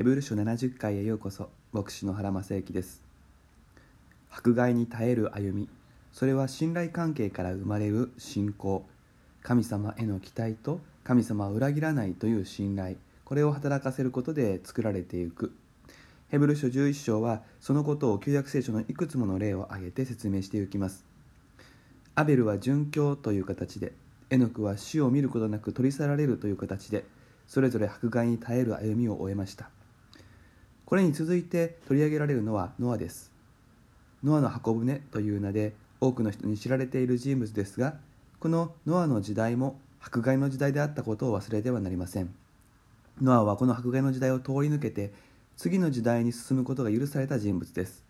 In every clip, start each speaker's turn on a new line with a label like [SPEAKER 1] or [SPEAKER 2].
[SPEAKER 1] ヘブル書70回へようこそ牧師の原正幸です。迫害に耐える歩みそれは信頼関係から生まれる信仰神様への期待と神様を裏切らないという信頼これを働かせることで作られていく。ヘブル書11章はそのことを旧約聖書のいくつもの例を挙げて説明していきます。アベルは殉教という形でエノクは死を見ることなく取り去られるという形でそれぞれ迫害に耐える歩みを終えました。これに続いて取り上げられるのはノアです。ノアの箱舟という名で多くの人に知られている人物ですがこのノアの時代も迫害の時代であったことを忘れてはなりません。ノアはこの迫害の時代を通り抜けて次の時代に進むことが許された人物です。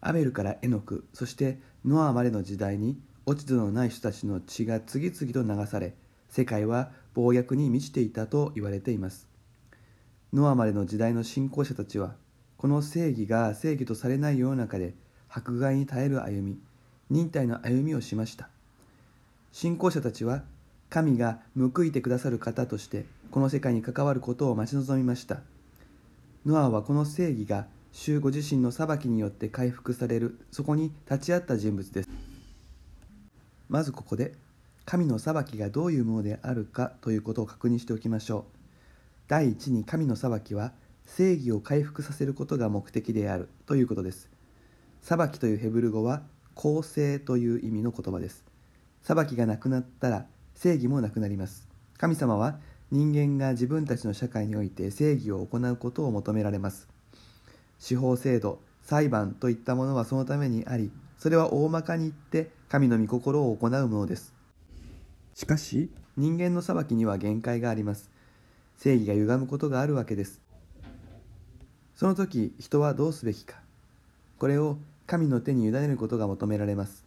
[SPEAKER 1] アベルからエノクそしてノアまでの時代に落ち度のない人たちの血が次々と流され世界は暴虐に満ちていたと言われています。ノアまでの時代の信仰者たちはこの正義が正義とされない世の中で迫害に耐える歩み忍耐の歩みをしました。信仰者たちは神が報いてくださる方としてこの世界に関わることを待ち望みました。ノアはこの正義が主ご自身の裁きによって回復されるそこに立ち会った人物です。まずここで神の裁きがどういうものであるかということを確認しておきましょう。第一に神の裁きは正義を回復させることが目的であるということです。裁きというヘブル語は公正という意味の言葉です。裁きがなくなったら正義もなくなります。神様は人間が自分たちの社会において正義を行うことを求められます。司法制度裁判といったものはそのためにありそれは大まかに言って神の御心を行うものです。しかし人間の裁きには限界があります。正義が歪むことがあるわけです。その時人はどうすべきか。これを神の手に委ねることが求められます。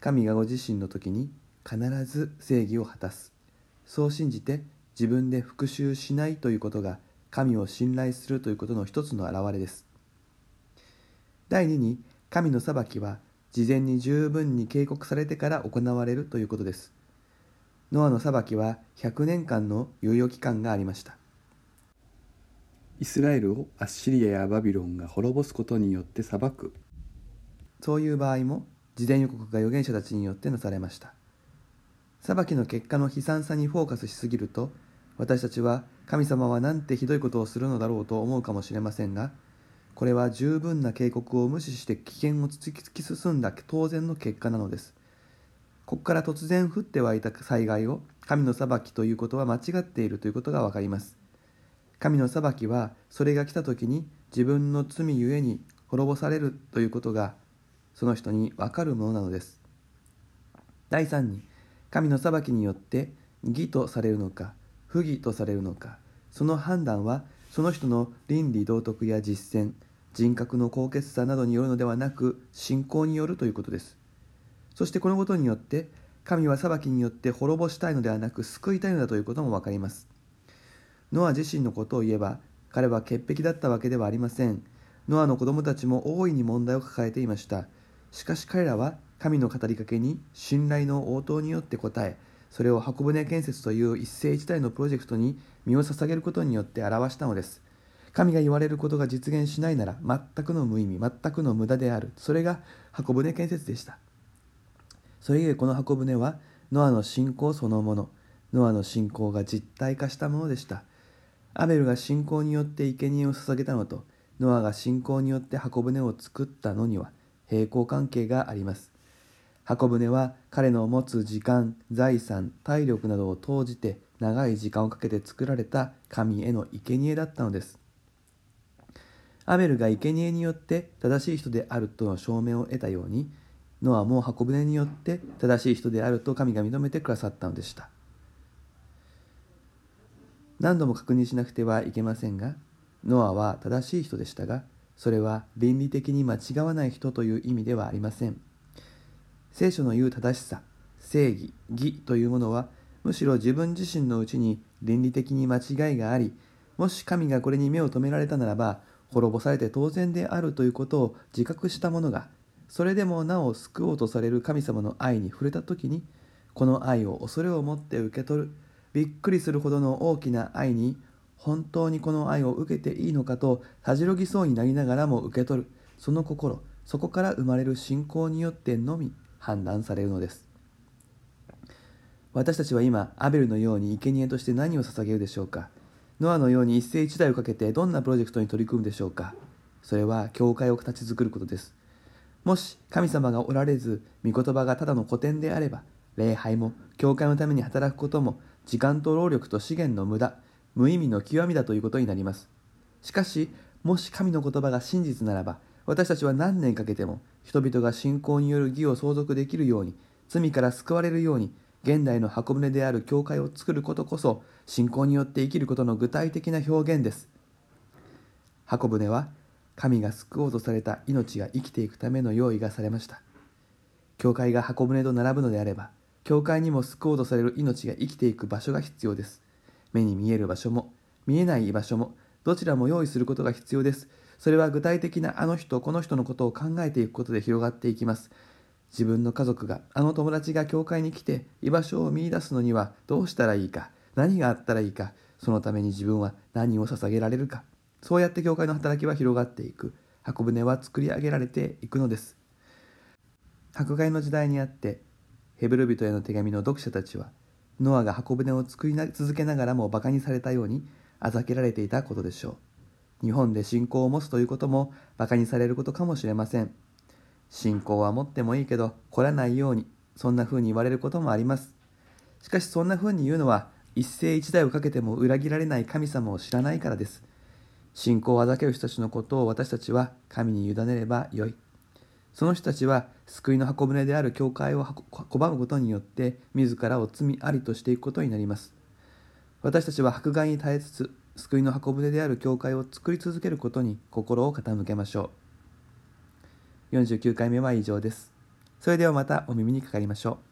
[SPEAKER 1] 神がご自身の時に必ず正義を果たす。そう信じて自分で復讐しないということが神を信頼するということの一つの表れです。第2に神の裁きは事前に十分に警告されてから行われるということです。ノアの裁きは100年間の猶予期間がありました。イスラエルをアッシリアやバビロンが滅ぼすことによって裁く。そういう場合も事前予告が預言者たちによってなされました。裁きの結果の悲惨さにフォーカスしすぎると私たちは神様はなんてひどいことをするのだろうと思うかもしれませんがこれは十分な警告を無視して危険を突き進んだ当然の結果なのですここから突然降って湧いた災害を神の裁きということは間違っているということがわかります。神の裁きはそれが来た時に自分の罪ゆえに滅ぼされるということがその人にわかるものなのです。第3に神の裁きによって義とされるのか不義とされるのかその判断はその人の倫理道徳や実践人格の高潔さなどによるのではなく信仰によるということです。そしてこのことによって神は裁きによって滅ぼしたいのではなく救いたいのだということも分かります。ノア自身のことを言えば彼は潔癖だったわけではありません。ノアの子供たちも大いに問題を抱えていました。しかし彼らは神の語りかけに信頼の応答によって応えそれを箱舟建設という一世一代のプロジェクトに身を捧げることによって表したのです。神が言われることが実現しないなら全くの無意味全くの無駄である。それが箱舟建設でした。それゆえこの箱舟はノアの信仰そのものノアの信仰が実体化したものでした。アベルが信仰によって生贄を捧げたのとノアが信仰によって箱舟を作ったのには平行関係があります。箱舟は彼の持つ時間財産体力などを投じて長い時間をかけて作られた神への生贄だったのです。アベルが生贄によって正しい人であるとの証明を得たようにノアも箱舟によって正しい人であると神が認めてくださったのでした。何度も確認しなくてはいけませんがノアは正しい人でしたがそれは倫理的に間違わない人という意味ではありません。聖書の言う正しさ正義義というものはむしろ自分自身のうちに倫理的に間違いがありもし神がこれに目を留められたならば滅ぼされて当然であるということを自覚した者がそれでもなお救おうとされる神様の愛に触れた時にこの愛を恐れを持って受け取るびっくりするほどの大きな愛に本当にこの愛を受けていいのかとたじろぎそうになりながらも受け取るその心そこから生まれる信仰によってのみ判断されるのです。私たちは今アベルのように生贄として何を捧げるでしょうか。ノアのように一世一代をかけてどんなプロジェクトに取り組むでしょうか。それは教会を形作ることです。もし神様がおられず御言葉がただの古典であれば礼拝も教会のために働くことも時間と労力と資源の無駄無意味の極みだということになります。しかしもし神の言葉が真実ならば私たちは何年かけても人々が信仰による義を相続できるように罪から救われるように現代の箱舟である教会を作ることこそ信仰によって生きることの具体的な表現です。箱舟は神が救おうとされた命が生きていくための用意がされました。教会が箱舟と並ぶのであれば教会にも救おうとされる命が生きていく場所が必要です。目に見える場所も見えない場所もどちらも用意することが必要です。それは具体的なあの人この人のことを考えていくことで広がっていきます。自分の家族があの友達が教会に来て居場所を見いだすのにはどうしたらいいか何があったらいいかそのために自分は何を捧げられるか。そうやって教会の働きは広がっていく。箱舟は作り上げられていくのです。迫害の時代にあってヘブル人への手紙の読者たちはノアが箱舟を作り続けながらも馬鹿にされたようにあざけられていたことでしょう。日本で信仰を持つということも馬鹿にされることかもしれません。信仰は持ってもいいけど来らないようにそんな風に言われることもあります。しかしそんな風に言うのは一世一代をかけても裏切られない神様を知らないからです。信仰をあざける人たちのことを私たちは神に委ねればよいその人たちは救いの箱舟である教会を拒むことによって自らを罪ありとしていくことになります私たちは迫害に耐えつつ救いの箱舟である教会を作り続けることに心を傾けましょう49回目は以上です。それではまたお耳にかかりましょう。